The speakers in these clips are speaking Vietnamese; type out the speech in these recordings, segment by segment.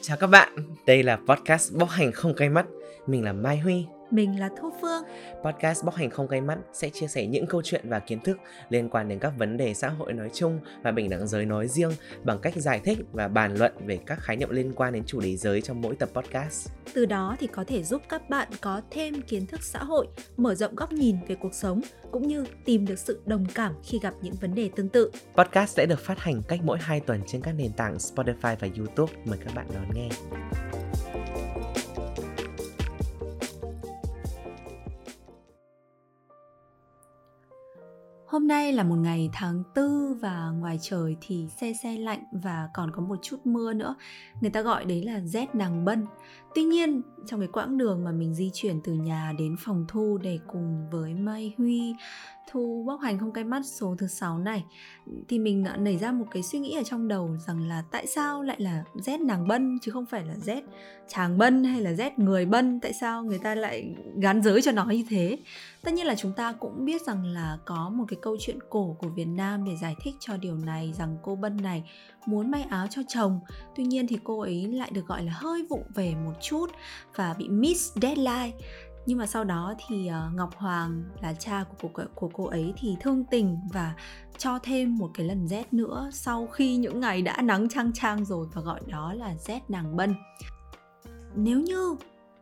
Chào các bạn, đây là podcast Bóc Hành Không Cay Mắt. Mình là Mai Huy. Mình là Thu Phương. Podcast Bóc Hành Không Cay Mắt sẽ chia sẻ những câu chuyện và kiến thức liên quan đến các vấn đề xã hội nói chung và bình đẳng giới nói riêng bằng cách giải thích và bàn luận về các khái niệm liên quan đến chủ đề giới trong mỗi tập podcast. Từ đó thì có thể giúp các bạn có thêm kiến thức xã hội, mở rộng góc nhìn về cuộc sống cũng như tìm được sự đồng cảm khi gặp những vấn đề tương tự. Podcast sẽ được phát hành cách mỗi 2 tuần trên các nền tảng Spotify và YouTube. Mời các bạn đón nghe. Hôm nay là một ngày tháng tư và ngoài trời thì xe xe lạnh và còn có một chút mưa nữa. Người ta gọi đấy là rét nàng bân. Tuy nhiên, trong cái quãng đường mà mình di chuyển từ nhà đến phòng thu để cùng với Mai Huy thu bóc hành không cái mắt số thứ sáu này thì mình nảy ra một cái suy nghĩ ở trong đầu rằng là tại sao lại là rét nàng bân chứ không phải là rét chàng bân hay là rét người bân? Tại sao người ta lại gắn giới cho nó như thế? Tất nhiên là chúng ta cũng biết rằng là có một cái câu chuyện cổ của Việt Nam để giải thích cho điều này rằng cô bân này muốn may áo cho chồng. Tuy nhiên thì cô ấy lại được gọi là hơi vụng về một chút và bị miss deadline. Nhưng mà sau đó thì ờ, Ngọc Hoàng là cha của cô, của cô ấy thì thương tình và cho thêm một cái lần rét nữa sau khi những ngày đã nắng trang trang rồi và gọi đó là rét nàng bân. Nếu như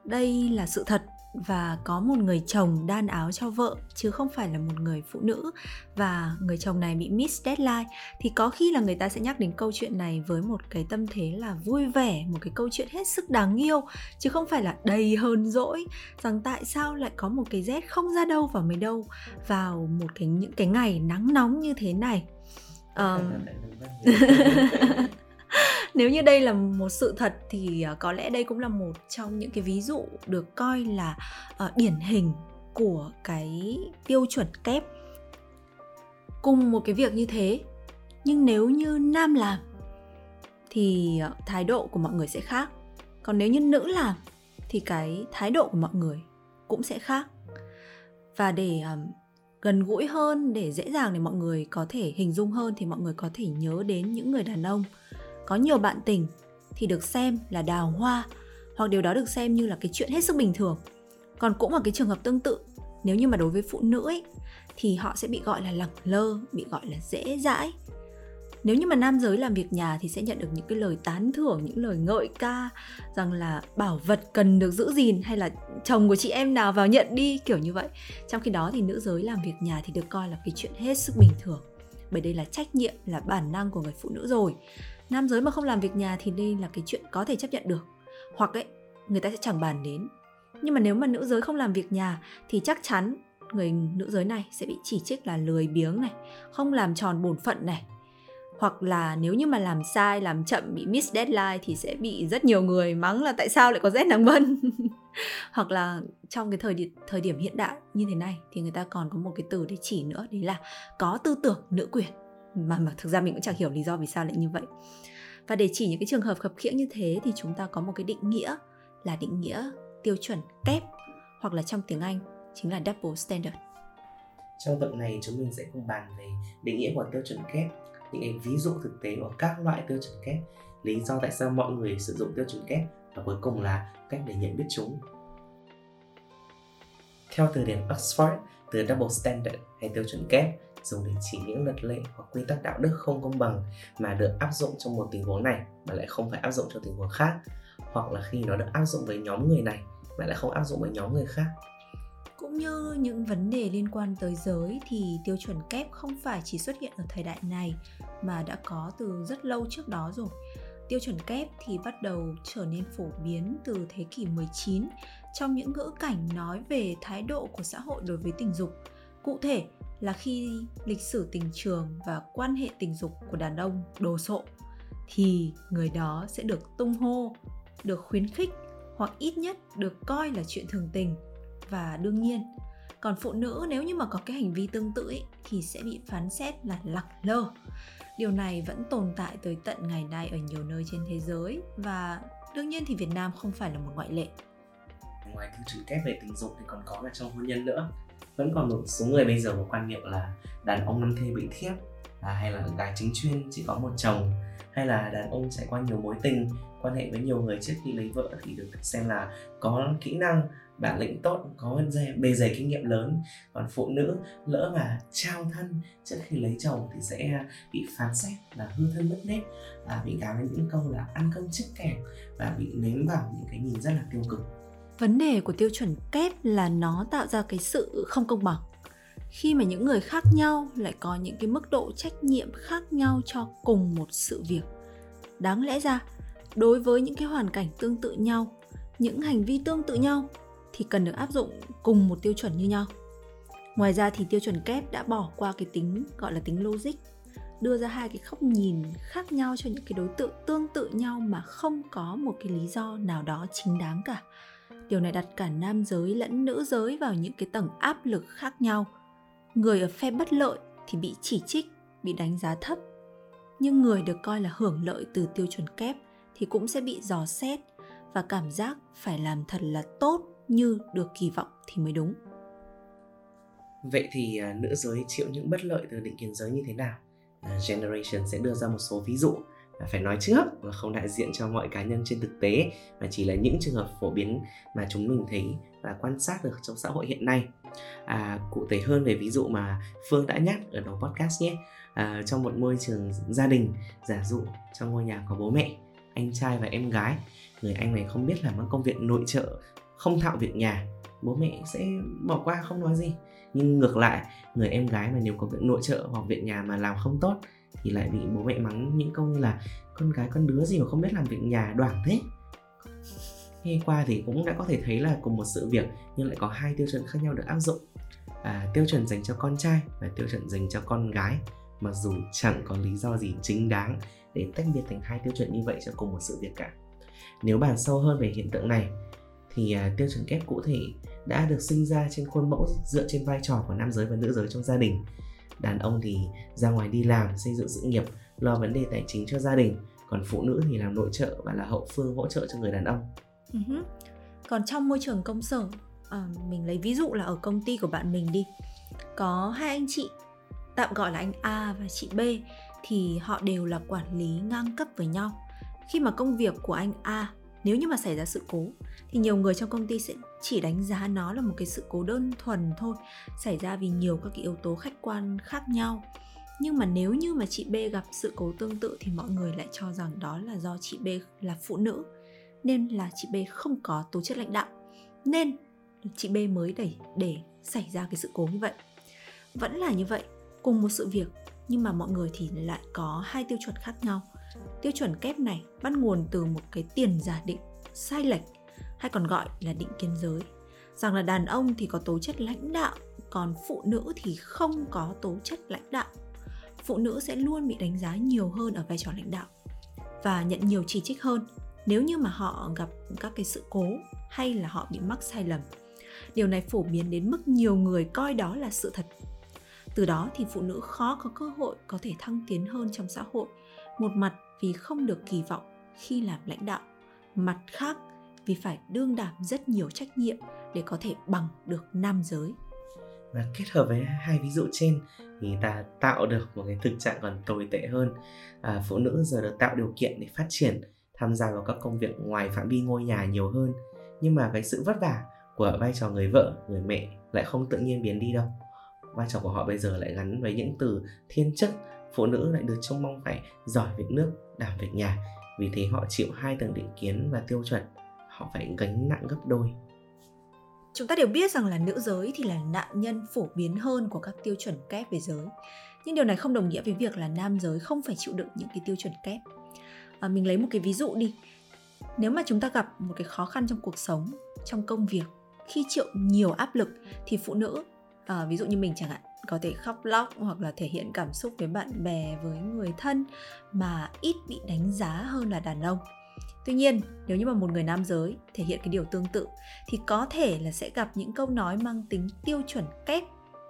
đây là sự thật và có một người chồng đan áo cho vợ chứ không phải là một người phụ nữ. Và người chồng này bị miss deadline. Thì có khi là người ta sẽ nhắc đến câu chuyện này với một cái tâm thế là vui vẻ một cái câu chuyện hết sức đáng yêu. Chứ không phải là đầy hờn dỗi. Rằng tại sao lại có một cái rét không ra đâu vào mấy đâu vào một cái những cái ngày nắng nóng như thế này? Um, nếu như đây là một sự thật thì à, có lẽ đây cũng là một trong những cái ví dụ được coi là uh, điển hình của cái tiêu chuẩn kép. Cùng một cái việc như thế nhưng nếu như nam làm thì ờ, thái độ của mọi người sẽ khác. Còn nếu như nữ làm thì cái thái độ của mọi người cũng sẽ khác. Và để um, gần gũi hơn để dễ dàng để mọi người có thể hình dung hơn thì mọi người có thể nhớ đến những người đàn ông có nhiều bạn tình thì được xem là đào hoa, hoặc điều đó được xem như là cái chuyện hết sức bình thường. Còn cũng ở cái trường hợp tương tự, nếu như mà đối với phụ nữ ấy, thì họ sẽ bị gọi là lẳng lơ, bị gọi là dễ dãi. Nếu như mà nam giới làm việc nhà thì sẽ nhận được những cái lời tán thưởng, những lời ngợi ca rằng là bảo vật cần được giữ gìn hay là chồng của chị em nào vào nhận đi, kiểu như vậy. Trong khi đó thì nữ giới làm việc nhà thì được coi là cái chuyện hết sức bình thường. Bởi đây là trách nhiệm, là bản năng của người phụ nữ rồi nam giới mà không làm việc nhà thì đây là cái chuyện có thể chấp nhận được. Hoặc ấy, người ta sẽ chẳng bàn đến. Nhưng mà nếu mà nữ giới không làm việc nhà, thì chắc chắn người nữ giới này sẽ bị chỉ trích là lười biếng này, không làm tròn bổn phận này. Hoặc là nếu như mà làm sai, làm chậm, bị miss deadline thì sẽ bị rất nhiều người mắng là tại sao lại có rét nắng vân. hoặc là trong cái thời điểm thời điểm hiện đại như thế này thì người ta còn có một cái từ để chỉ nữa, đấy là có tư tưởng nữ quyền mà mà thực ra mình cũng chẳng hiểu lý do vì sao lại như vậy và để chỉ những cái trường hợp khập khiễng như thế thì chúng ta có một cái định nghĩa là định nghĩa tiêu chuẩn kép hoặc là trong tiếng Anh chính là double standard. Trong tập này chúng mình sẽ cùng bàn về định nghĩa của tiêu chuẩn kép, những cái ví dụ thực tế của các loại tiêu chuẩn kép, lý do tại sao mọi người sử dụng tiêu chuẩn kép và cuối cùng là cách để nhận biết chúng. Theo từ điển Oxford, từ double standard hay tiêu chuẩn kép dùng để chỉ những luật lệ hoặc quy tắc đạo đức không công bằng mà được áp dụng trong một tình huống này mà lại không phải áp dụng cho tình huống khác hoặc là khi nó được áp dụng với nhóm người này mà lại không áp dụng với nhóm người khác cũng như những vấn đề liên quan tới giới thì tiêu chuẩn kép không phải chỉ xuất hiện ở thời đại này mà đã có từ rất lâu trước đó rồi. Tiêu chuẩn kép thì bắt đầu trở nên phổ biến từ thế kỷ 19 trong những ngữ cảnh nói về thái độ của xã hội đối với tình dục. Cụ thể là khi lịch sử tình trường và quan hệ tình dục của đàn ông đồ sộ thì người đó sẽ được tung hô, được khuyến khích hoặc ít nhất được coi là chuyện thường tình. Và đương nhiên còn phụ nữ nếu như mà có cái hành vi tương tự ấy, thì sẽ bị phán xét là lặc lơ. Điều này vẫn tồn tại tới tận ngày nay ở nhiều nơi trên thế giới và đương nhiên thì Việt Nam không phải là một ngoại lệ. Ngoài tiêu chuẩn kép về tình dục thì còn có là trong hôn nhân nữa vẫn còn một số người bây giờ có quan niệm là đàn ông năm thê bị thiếp à, hay là gái chính chuyên chỉ có một chồng hay là đàn ông trải qua nhiều mối tình quan hệ với nhiều người trước khi lấy vợ thì được xem là có kỹ năng bản lĩnh tốt có bề dày kinh nghiệm lớn. Còn phụ nữ lỡ mà trao thân trước khi lấy chồng thì sẽ bị phán xét là hư thân mất nết. Và bị cáo lên những câu là ăn cơm trước kèm và bị nếm vào những cái nhìn rất là tiêu cực vấn đề của tiêu chuẩn kép là nó tạo ra cái sự không công bằng. Khi mà những người khác nhau lại có những cái mức độ trách nhiệm khác nhau cho cùng một sự việc. Đáng lẽ ra, đối với những cái hoàn cảnh tương tự nhau, những hành vi tương tự nhau thì cần được áp dụng cùng một tiêu chuẩn như nhau. Ngoài ra thì tiêu chuẩn kép đã bỏ qua cái tính, gọi là tính logic, đưa ra hai cái góc nhìn khác nhau cho những cái đối tượng tương tự nhau mà không có một cái lý do nào đó chính đáng cả điều này đặt cả nam giới lẫn nữ giới vào những cái tầng áp lực khác nhau. Người ở phe bất lợi thì bị chỉ trích, bị đánh giá thấp. Nhưng người được coi là hưởng lợi từ tiêu chuẩn kép thì cũng sẽ bị dò xét và cảm giác phải làm thật là tốt như được kỳ vọng thì mới đúng. Vậy thì à, nữ giới chịu những bất lợi từ định kiến giới như thế nào? À, Generation sẽ đưa ra một số ví dụ phải nói trước và không đại diện cho mọi cá nhân trên thực tế mà chỉ là những trường hợp phổ biến mà chúng mình thấy và quan sát được trong xã hội hiện nay. À, cụ thể hơn về ví dụ mà phương đã nhắc ở đầu podcast nhé. À, trong một môi trường gia đình giả dụ trong ngôi nhà có bố mẹ anh trai và em gái người anh này không biết làm các công việc nội trợ không thạo việc nhà bố mẹ sẽ bỏ qua không nói gì. Nhưng ngược lại người em gái mà nếu có việc nội trợ hoặc việc nhà mà làm không tốt thì lại bị bố mẹ mắng những câu như là con gái con đứa gì mà không biết làm việc nhà đoảng thế? Nghe qua thì cũng đã có thể thấy là cùng một sự việc nhưng lại có hai tiêu chuẩn khác nhau được áp dụng. À, tiêu chuẩn dành cho con trai và tiêu chuẩn dành cho con gái. Mặc dù chẳng có lý do gì chính đáng để tách biệt thành hai tiêu chuẩn như vậy cho cùng một sự việc cả. Nếu bàn sâu hơn về hiện tượng này thì à, tiêu chuẩn kép cụ thể đã được sinh ra trên khuôn mẫu dựa trên vai trò của nam giới và nữ giới trong gia đình đàn ông thì ra ngoài đi làm xây dựng sự nghiệp lo vấn đề tài chính cho gia đình. Còn phụ nữ thì làm nội trợ và là hậu phương hỗ trợ cho người đàn ông. Uh-huh. còn trong môi trường công sở à, mình lấy ví dụ là ở công ty của bạn mình đi. Có hai anh chị tạm gọi là anh A và chị B thì họ đều là quản lý ngang cấp với nhau. Khi mà công việc của anh A nếu như mà xảy ra sự cố thì nhiều người trong công ty sẽ chỉ đánh giá nó là một cái sự cố đơn thuần thôi, xảy ra vì nhiều các cái yếu tố khách quan khác nhau. Nhưng mà nếu như mà chị B gặp sự cố tương tự thì mọi người lại cho rằng đó là do chị B là phụ nữ, nên là chị B không có tố chất lãnh đạo, nên chị B mới đẩy, để xảy ra cái sự cố như vậy. Vẫn là như vậy, cùng một sự việc, nhưng mà mọi người thì lại có hai tiêu chuẩn khác nhau. Tiêu chuẩn kép này bắt nguồn từ một cái tiền giả định sai lệch hay còn gọi là định kiến giới. Rằng là đàn ông thì có tố chất lãnh đạo, còn phụ nữ thì không có tố chất lãnh đạo. Phụ nữ sẽ luôn bị đánh giá nhiều hơn ở vai trò lãnh đạo và nhận nhiều chỉ trích hơn nếu như mà họ gặp các cái sự cố hay là họ bị mắc sai lầm. Điều này phổ biến đến mức nhiều người coi đó là sự thật. Từ đó thì phụ nữ khó có cơ hội có thể thăng tiến hơn trong xã hội, một mặt vì không được kỳ vọng khi làm lãnh đạo, mặt khác vì phải đương đảm rất nhiều trách nhiệm để có thể bằng được nam giới. Và kết hợp với hai ví dụ trên thì ta tạo được một cái thực trạng còn tồi tệ hơn. À, phụ nữ giờ được tạo điều kiện để phát triển tham gia vào các công việc ngoài phạm vi ngôi nhà nhiều hơn. Nhưng mà cái sự vất vả của vai trò người vợ người mẹ lại không tự nhiên biến đi đâu. Vai trò của họ bây giờ lại gắn với những từ thiên chức phụ nữ lại được trông mong phải giỏi việc nước đảm việc nhà. Vì thế họ chịu hai tầng định kiến và tiêu chuẩn họ phải gánh nặng gấp đôi. Chúng ta đều biết rằng là nữ giới thì là nạn nhân phổ biến hơn của các tiêu chuẩn kép về giới. Nhưng điều này không đồng nghĩa với việc là nam giới không phải chịu đựng những cái tiêu chuẩn kép. À, mình lấy một cái ví dụ đi. Nếu mà chúng ta gặp một cái khó khăn trong cuộc sống trong công việc khi chịu nhiều áp lực thì phụ nữ à, ví dụ như mình chẳng hạn có thể khóc lóc hoặc là thể hiện cảm xúc với bạn bè với người thân mà ít bị đánh giá hơn là đàn ông tuy nhiên nếu như mà một người nam giới thể hiện cái điều tương tự thì có thể là sẽ gặp những câu nói mang tính tiêu chuẩn kép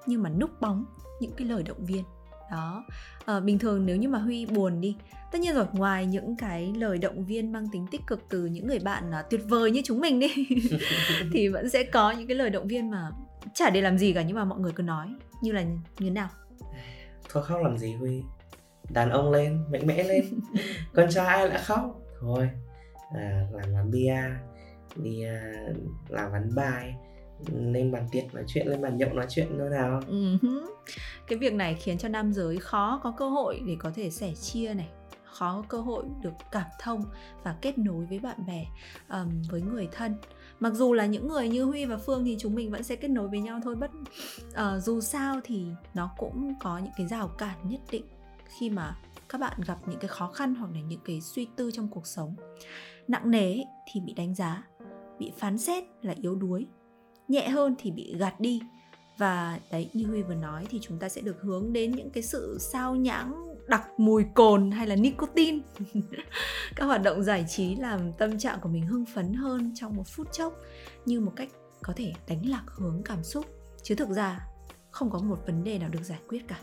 nhưng mà núp bóng những cái lời động viên. Đó. À, bình thường nếu như mà huy buồn đi tất nhiên rồi ngoài những cái lời động viên mang tính tích cực từ những người bạn à, tuyệt vời như chúng mình đi thì vẫn sẽ có những cái lời động viên mà chả để làm gì cả nhưng mà mọi người cứ nói. Như là như thế nào? Thôi khóc làm gì huy? Đàn ông lên mạnh mẽ lên. Con trai ai lại khóc? Thôi à, làm quán bia đi à, làm quán bài lên bàn tiệc nói chuyện lên bàn nhậu nói chuyện thôi nào uh-huh. cái việc này khiến cho nam giới khó có cơ hội để có thể sẻ chia này khó có cơ hội được cảm thông và kết nối với bạn bè um, với người thân mặc dù là những người như huy và phương thì chúng mình vẫn sẽ kết nối với nhau thôi bất uh, dù sao thì nó cũng có những cái rào cản nhất định khi mà các bạn gặp những cái khó khăn hoặc là những cái suy tư trong cuộc sống. Nặng nề thì bị đánh giá, bị phán xét là yếu đuối. Nhẹ hơn thì bị gạt đi. Và đấy, như huy vừa nói thì chúng ta sẽ được hướng đến những cái sự sao nhãng, đặc mùi cồn hay là nicotine. Các hoạt động giải trí làm tâm trạng của mình hưng phấn hơn trong một phút chốc, như một cách có thể đánh lạc hướng cảm xúc. Chứ thực ra không có một vấn đề nào được giải quyết cả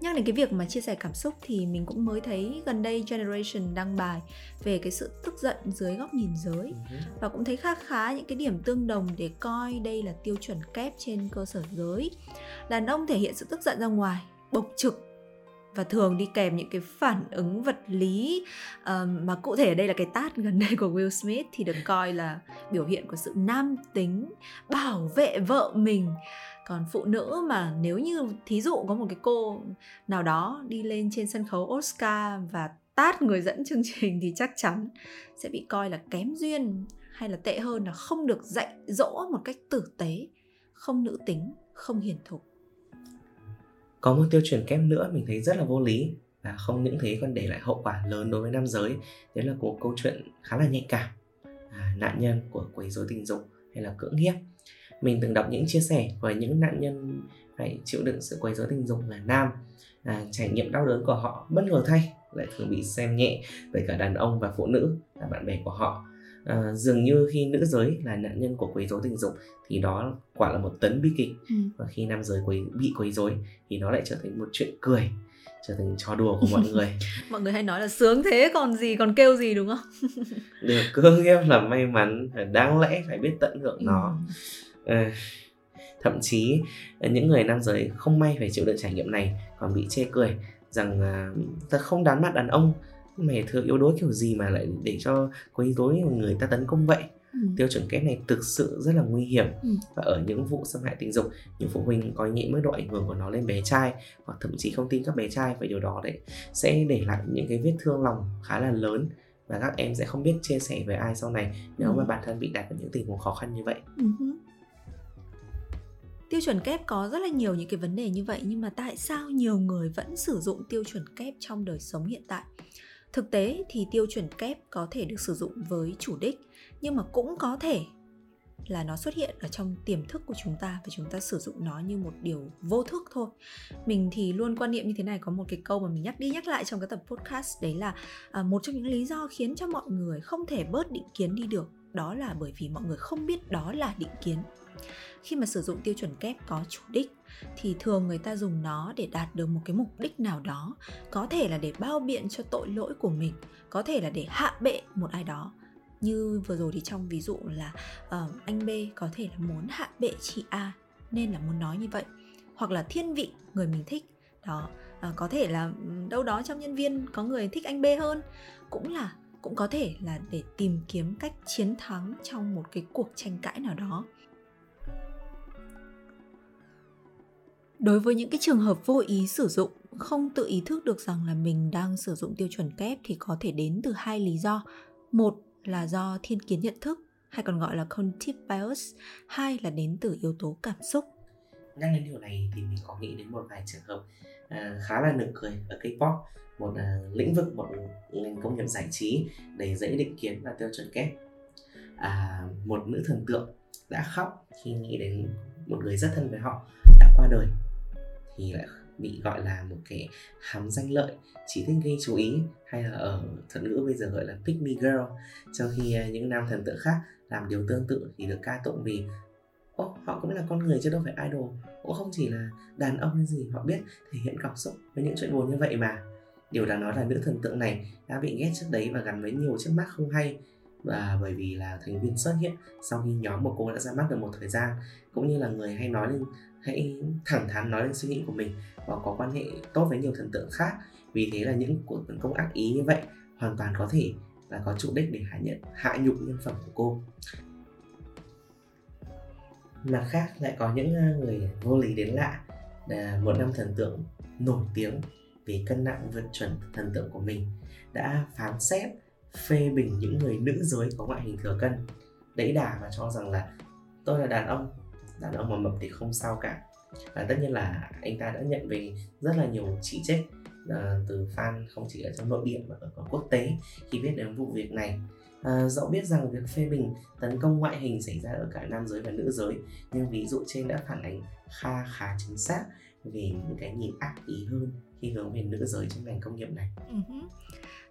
nhắc đến cái việc mà chia sẻ cảm xúc thì mình cũng mới thấy gần đây generation đăng bài về cái sự tức giận dưới góc nhìn giới. Ừ và cũng thấy khá khá những cái điểm tương đồng để coi đây là tiêu chuẩn kép trên cơ sở giới. Đàn ông thể hiện sự tức giận ra ngoài bộc trực và thường đi kèm những cái phản ứng vật lý um, mà cụ thể ở đây là cái tát gần đây của Will Smith thì được coi là biểu hiện của sự nam tính bảo vệ vợ mình. Còn phụ nữ mà nếu như thí dụ có một cái cô nào đó đi lên trên sân khấu Oscar và tát người dẫn chương trình thì chắc chắn sẽ bị coi là kém duyên hay là tệ hơn là không được dạy dỗ một cách tử tế không nữ tính không hiền thục có một tiêu chuẩn kép nữa mình thấy rất là vô lý và không những thế còn để lại hậu quả lớn đối với nam giới. Đấy là một câu chuyện khá là nhạy cảm à, nạn nhân của quấy rối tình dục hay là cưỡng hiếp. Mình từng đọc những chia sẻ của những nạn nhân phải chịu đựng sự quấy rối tình dục là nam à, trải nghiệm đau đớn của họ bất ngờ thay lại thường bị xem nhẹ bởi cả đàn ông và phụ nữ là bạn bè của họ à, dường như khi nữ giới là nạn nhân của quấy rối tình dục thì đó quả là một tấn bi kịch. Ừ. và khi nam giới quấy bị quấy rối thì nó lại trở thành một chuyện cười trở thành trò đùa của mọi người. Mọi người hay nói là sướng thế còn gì còn kêu gì đúng không? Được cương em là may mắn đáng lẽ phải biết tận hưởng nó. Ừ à, thậm chí những người nam giới không may phải chịu đựng trải nghiệm này còn bị chê cười rằng à, ta không đáng mặt đàn ông mày thường yếu đuối kiểu gì mà lại để cho quấy rối người ta tấn công vậy ừ. tiêu chuẩn kép này thực sự rất là nguy hiểm ừ. và ở những vụ xâm hại tình dục những phụ huynh coi nhẹ mức độ ảnh hưởng của nó lên bé trai hoặc thậm chí không tin các bé trai và điều đó đấy sẽ để lại những cái vết thương lòng khá là lớn và các em sẽ không biết chia sẻ với ai sau này nếu ừ. mà bản thân bị đặt vào những tình huống khó khăn như vậy. Ừ tiêu chuẩn kép có rất là nhiều những cái vấn đề như vậy nhưng mà tại sao nhiều người vẫn sử dụng tiêu chuẩn kép trong đời sống hiện tại thực tế thì tiêu chuẩn kép có thể được sử dụng với chủ đích nhưng mà cũng có thể là nó xuất hiện ở trong tiềm thức của chúng ta và chúng ta sử dụng nó như một điều vô thức thôi. Mình thì luôn quan niệm như thế này có một cái câu mà mình nhắc đi nhắc lại trong cái tập podcast đấy là à, một trong những lý do khiến cho mọi người không thể bớt định kiến đi được đó là bởi vì mọi người không biết đó là định kiến khi mà sử dụng tiêu chuẩn kép có chủ đích thì thường người ta dùng nó để đạt được một cái mục đích nào đó. Có thể là để bao biện cho tội lỗi của mình có thể là để hạ bệ một ai đó. Như vừa rồi thì trong ví dụ là uh, anh B có thể là muốn hạ bệ chị A nên là muốn nói như vậy. Hoặc là thiên vị người mình thích đó. Uh, có thể là đâu đó trong nhân viên có người thích anh B hơn. Cũng là cũng có thể là để tìm kiếm cách chiến thắng trong một cái cuộc tranh cãi nào đó. Đối với những cái trường hợp vô ý sử dụng không tự ý thức được rằng là mình đang sử dụng tiêu chuẩn kép thì có thể đến từ hai lý do. Một là do thiên kiến nhận thức hay còn gọi là cognitive bias. Hai là đến từ yếu tố cảm xúc. Nhắc đến điều này thì mình có nghĩ đến một vài trường hợp à, khá là nực cười ở K-pop. Một à, lĩnh vực một ngành công nghiệp giải trí đầy dễ định kiến và tiêu chuẩn kép. À, một nữ thần tượng đã khóc khi nghĩ đến một người rất thân với họ đã qua đời thì lại bị gọi là một cái hám danh lợi. Chỉ thích gây chú ý hay là ở thuật ngữ bây giờ gọi là pick me girl. Trong khi à, những nam thần tượng khác làm điều tương tự thì được ca tụng vì Ồ, họ cũng là con người chứ đâu phải idol. Cũng không chỉ là đàn ông hay gì họ biết thể hiện cảm xúc với những chuyện buồn như vậy mà. Điều đáng nói là nữ thần tượng này đã bị ghét trước đấy và gắn với nhiều chiếc mác không hay và bởi vì là thành viên xuất hiện sau khi nhóm của cô đã ra mắt được một thời gian, cũng như là người hay nói lên hãy thẳng thắn nói lên suy nghĩ của mình và có quan hệ tốt với nhiều thần tượng khác. Vì thế là những cuộc tấn công ác ý như vậy hoàn toàn có thể là có chủ đích để hạ nhận, hạ nhục nhân phẩm của cô. Mặt khác lại có những à, người vô lý đến lạ là một năm thần tượng nổi tiếng vì cân nặng vượt chuẩn thần tượng của mình đã phán xét phê bình những người nữ giới có ngoại hình thừa cân đẩy đà và cho rằng là tôi là đàn ông đàn ông mà mập thì không sao cả và tất nhiên là anh ta đã nhận về rất là nhiều chỉ trích uh, từ fan không chỉ ở trong nội địa mà ở quốc tế khi biết đến vụ việc này À, dẫu biết rằng việc phê bình tấn công ngoại hình xảy ra ở cả nam giới và nữ giới nhưng ví dụ trên đã phản ánh kha khá chính xác về những cái nhìn ác ý hơn khi hướng về nữ giới trong ngành công nghiệp này. Uh-huh.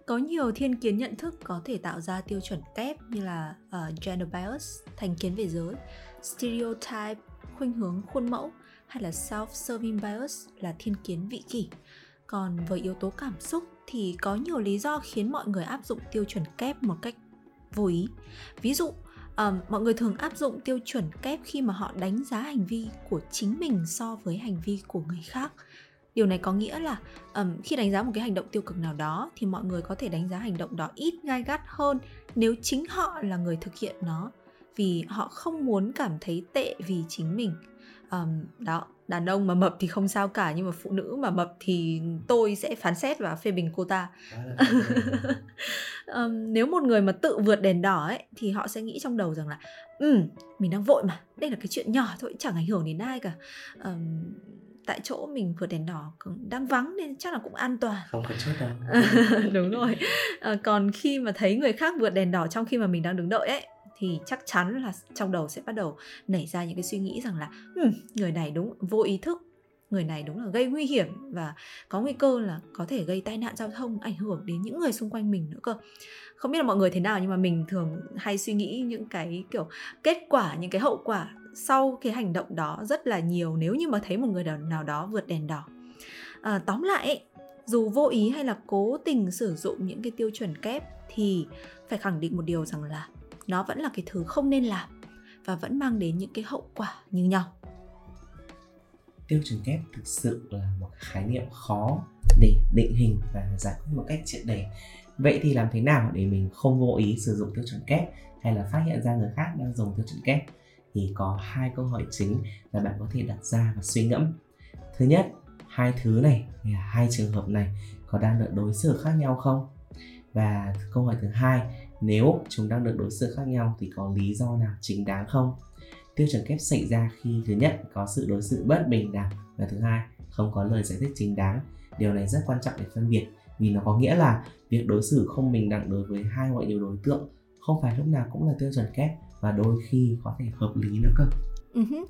Có nhiều thiên kiến nhận thức có thể tạo ra tiêu chuẩn kép như là uh, gender bias, thành kiến về giới, stereotype, khuynh hướng khuôn mẫu hay là self-serving bias là thiên kiến vị kỷ. Còn với yếu tố cảm xúc thì có nhiều lý do khiến mọi người áp dụng tiêu chuẩn kép một cách vô ý. Ví dụ, um, mọi người thường áp dụng tiêu chuẩn kép khi mà họ đánh giá hành vi của chính mình so với hành vi của người khác điều này có nghĩa là um, khi đánh giá một cái hành động tiêu cực nào đó thì mọi người có thể đánh giá hành động đó ít gai gắt hơn nếu chính họ là người thực hiện nó vì họ không muốn cảm thấy tệ vì chính mình. Um, đó đàn ông mà mập thì không sao cả nhưng mà phụ nữ mà mập thì tôi sẽ phán xét và phê bình cô ta. Um, nếu một người mà tự vượt đèn đỏ ấy thì họ sẽ nghĩ trong đầu rằng là ừ mình đang vội mà đây là cái chuyện nhỏ thôi chẳng ảnh hưởng đến ai cả. Um, tại chỗ mình vượt đèn đỏ đang vắng nên chắc là cũng an toàn. Không có chốt đâu. Đúng rồi. À, còn khi mà thấy người khác vượt đèn đỏ trong khi mà mình đang đứng đợi ấy thì chắc chắn là trong đầu sẽ bắt đầu nảy ra những cái suy nghĩ rằng là người này đúng vô ý thức người này đúng là gây nguy hiểm và có nguy cơ là có thể gây tai nạn giao thông ảnh hưởng đến những người xung quanh mình nữa cơ. Không biết là mọi người thế nào nhưng mà mình thường hay suy nghĩ những cái kiểu kết quả những cái hậu quả sau cái hành động đó rất là nhiều nếu như mà thấy một người nào đó vượt đèn đỏ. À, tóm lại dù vô ý hay là cố tình sử dụng những cái tiêu chuẩn kép thì phải khẳng định một điều rằng là nó vẫn là cái thứ không nên làm và vẫn mang đến những cái hậu quả như nhau. Tiêu chuẩn kép thực sự là một khái niệm khó để định hình và giải quyết một cách triệt để. Vậy thì làm thế nào để mình không vô ý sử dụng tiêu chuẩn kép hay là phát hiện ra người khác đang dùng tiêu chuẩn kép? Thì có hai câu hỏi chính là bạn có thể đặt ra và suy ngẫm. Thứ nhất, hai thứ này hai trường hợp này có đang được đối xử khác nhau không? Và câu hỏi thứ hai, nếu chúng đang được đối xử khác nhau thì có lý do nào chính đáng không? Tiêu chuẩn kép xảy ra khi thứ nhất có sự đối xử bất bình đẳng và thứ hai không có lời giải thích chính đáng. Điều này rất quan trọng để phân biệt vì nó có nghĩa là việc đối xử không bình đẳng đối với hai ngoại nhiều đối tượng không phải lúc nào cũng là tiêu chuẩn kép và đôi khi có thể hợp lý nữa cơ. Uh-huh.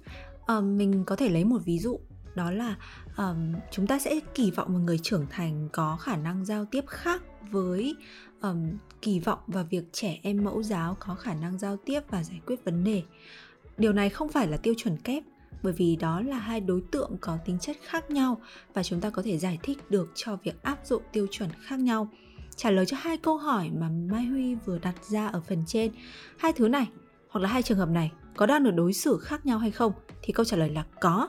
à, mình có thể lấy một ví dụ đó là um, chúng ta sẽ kỳ vọng một người trưởng thành có khả năng giao tiếp khác với um, kỳ vọng và việc trẻ em mẫu giáo có khả năng giao tiếp và giải quyết vấn đề. Điều này không phải là tiêu chuẩn kép bởi vì đó là hai đối tượng có tính chất khác nhau và chúng ta có thể giải thích được cho việc áp dụng tiêu chuẩn khác nhau trả lời cho hai câu hỏi mà mai huy vừa đặt ra ở phần trên. Hai thứ này, hoặc là hai trường hợp này, có đang được đối xử khác nhau hay không thì câu trả lời là có.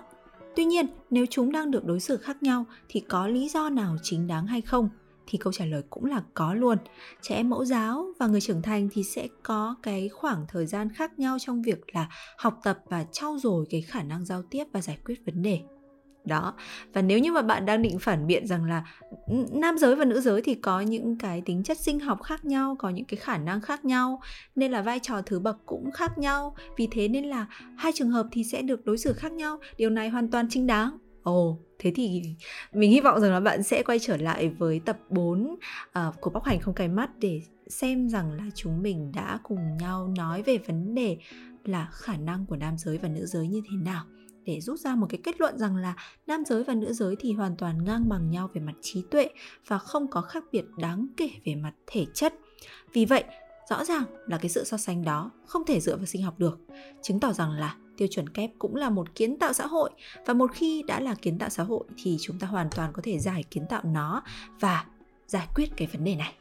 Tuy nhiên, nếu chúng đang được đối xử khác nhau thì có lý do nào chính đáng hay không thì câu trả lời cũng là có luôn. Trẻ em mẫu giáo và người trưởng thành thì sẽ có cái khoảng thời gian khác nhau trong việc là học tập và trau dồi cái khả năng giao tiếp và giải quyết vấn đề đó. Và nếu như mà bạn đang định phản biện rằng là nam giới và nữ giới thì có những cái tính chất sinh học khác nhau có những cái khả năng khác nhau nên là vai trò thứ bậc cũng khác nhau. Vì thế nên là hai trường hợp thì sẽ được đối xử khác nhau. Điều này hoàn toàn chính đáng. Ồ oh, thế thì mình hy vọng rằng là bạn sẽ quay trở lại với tập 4 uh, ờ, của bóc hành không cài mắt để xem rằng là chúng mình đã cùng nhau nói về vấn đề là khả năng của nam giới và nữ giới như thế nào để rút ra một cái kết luận rằng là nam giới và nữ giới thì hoàn toàn ngang bằng nhau về mặt trí tuệ và không có khác biệt đáng kể về mặt thể chất. Vì vậy, rõ ràng là cái sự so sánh đó không thể dựa vào sinh học được, chứng tỏ rằng là tiêu chuẩn kép cũng là một kiến tạo xã hội và một khi đã là kiến tạo xã hội thì chúng ta hoàn toàn có thể giải kiến tạo nó và giải quyết cái vấn đề này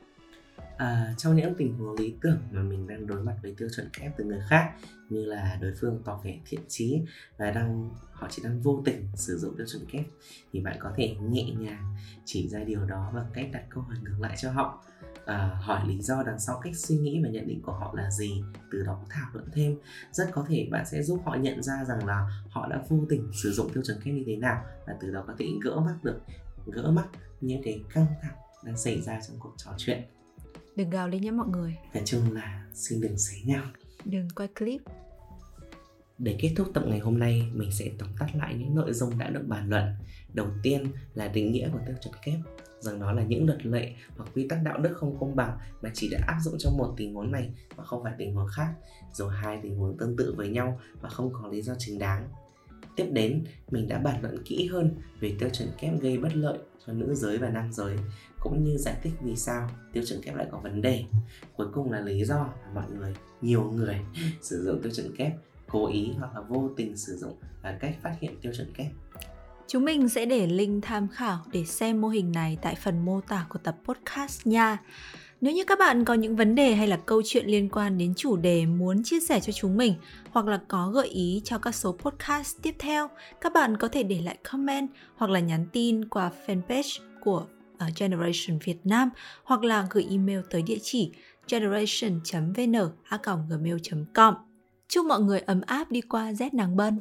à, trong những tình huống lý tưởng mà mình đang đối mặt với tiêu chuẩn kép từ người khác như là đối phương tỏ vẻ thiện chí và đang họ chỉ đang vô tình sử dụng tiêu chuẩn kép thì bạn có thể nhẹ nhàng chỉ ra điều đó bằng cách đặt câu hỏi ngược lại cho họ. À, hỏi lý do đằng sau cách suy nghĩ và nhận định của họ là gì từ đó thảo luận thêm. Rất có thể bạn sẽ giúp họ nhận ra rằng là họ đã vô tình sử dụng tiêu chuẩn kép như thế nào và từ đó có thể gỡ mắc được gỡ mắc những cái căng thẳng đang xảy ra trong cuộc trò chuyện đừng gào lên nhé mọi người nói chung là xin đừng xé nhau đừng quay clip để kết thúc tập ngày hôm nay, mình sẽ tóm tắt lại những nội dung đã được bàn luận. Đầu tiên là định nghĩa của tiêu chuẩn kép, rằng đó là những luật lệ hoặc quy tắc đạo đức không công bằng mà chỉ đã áp dụng trong một tình huống này và không phải tình huống khác, rồi hai tình huống tương tự với nhau và không có lý do chính đáng. Tiếp đến, mình đã bàn luận kỹ hơn về tiêu chuẩn kép gây bất lợi cho nữ giới và nam giới, cũng như giải thích vì sao tiêu chuẩn kép lại có vấn đề. Cuối cùng là lý do là mọi người, nhiều người sử dụng tiêu chuẩn kép cố ý hoặc là vô tình sử dụng là cách phát hiện tiêu chuẩn kép. Chúng mình sẽ để link tham khảo để xem mô hình này tại phần mô tả của tập podcast nha. Nếu như các bạn có những vấn đề hay là câu chuyện liên quan đến chủ đề muốn chia sẻ cho chúng mình hoặc là có gợi ý cho các số podcast tiếp theo, các bạn có thể để lại comment hoặc là nhắn tin qua fanpage của ờ, Generation Việt Nam hoặc là gửi email tới địa chỉ generation.vn@gmail.com. Chúc mọi người ấm áp đi qua rét nắng bân.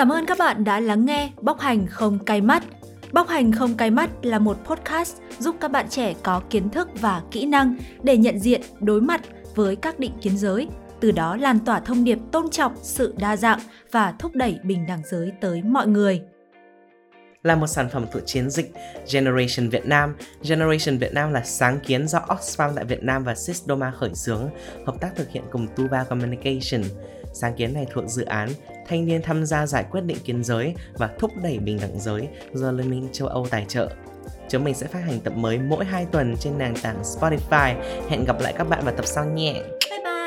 Cảm ơn các bạn đã lắng nghe Bóc Hành Không Cay Mắt. Bóc Hành Không Cay Mắt là một podcast giúp các bạn trẻ có kiến thức và kỹ năng để nhận diện, đối mặt với các định kiến giới, từ đó lan tỏa thông điệp tôn trọng sự đa dạng và thúc đẩy bình đẳng giới tới mọi người là một sản phẩm của chiến dịch Generation Việt Nam. Generation Việt Nam là sáng kiến do Oxfam tại Việt Nam và Sysdoma khởi xướng, hợp tác thực hiện cùng Tuva Communication. Sáng kiến này thuộc dự án Thanh niên tham gia giải quyết định kiến giới và thúc đẩy bình đẳng giới do Liên minh châu Âu tài trợ. Chúng mình sẽ phát hành tập mới mỗi 2 tuần trên nền tảng Spotify. Hẹn gặp lại các bạn vào tập sau nhé. Bye bye!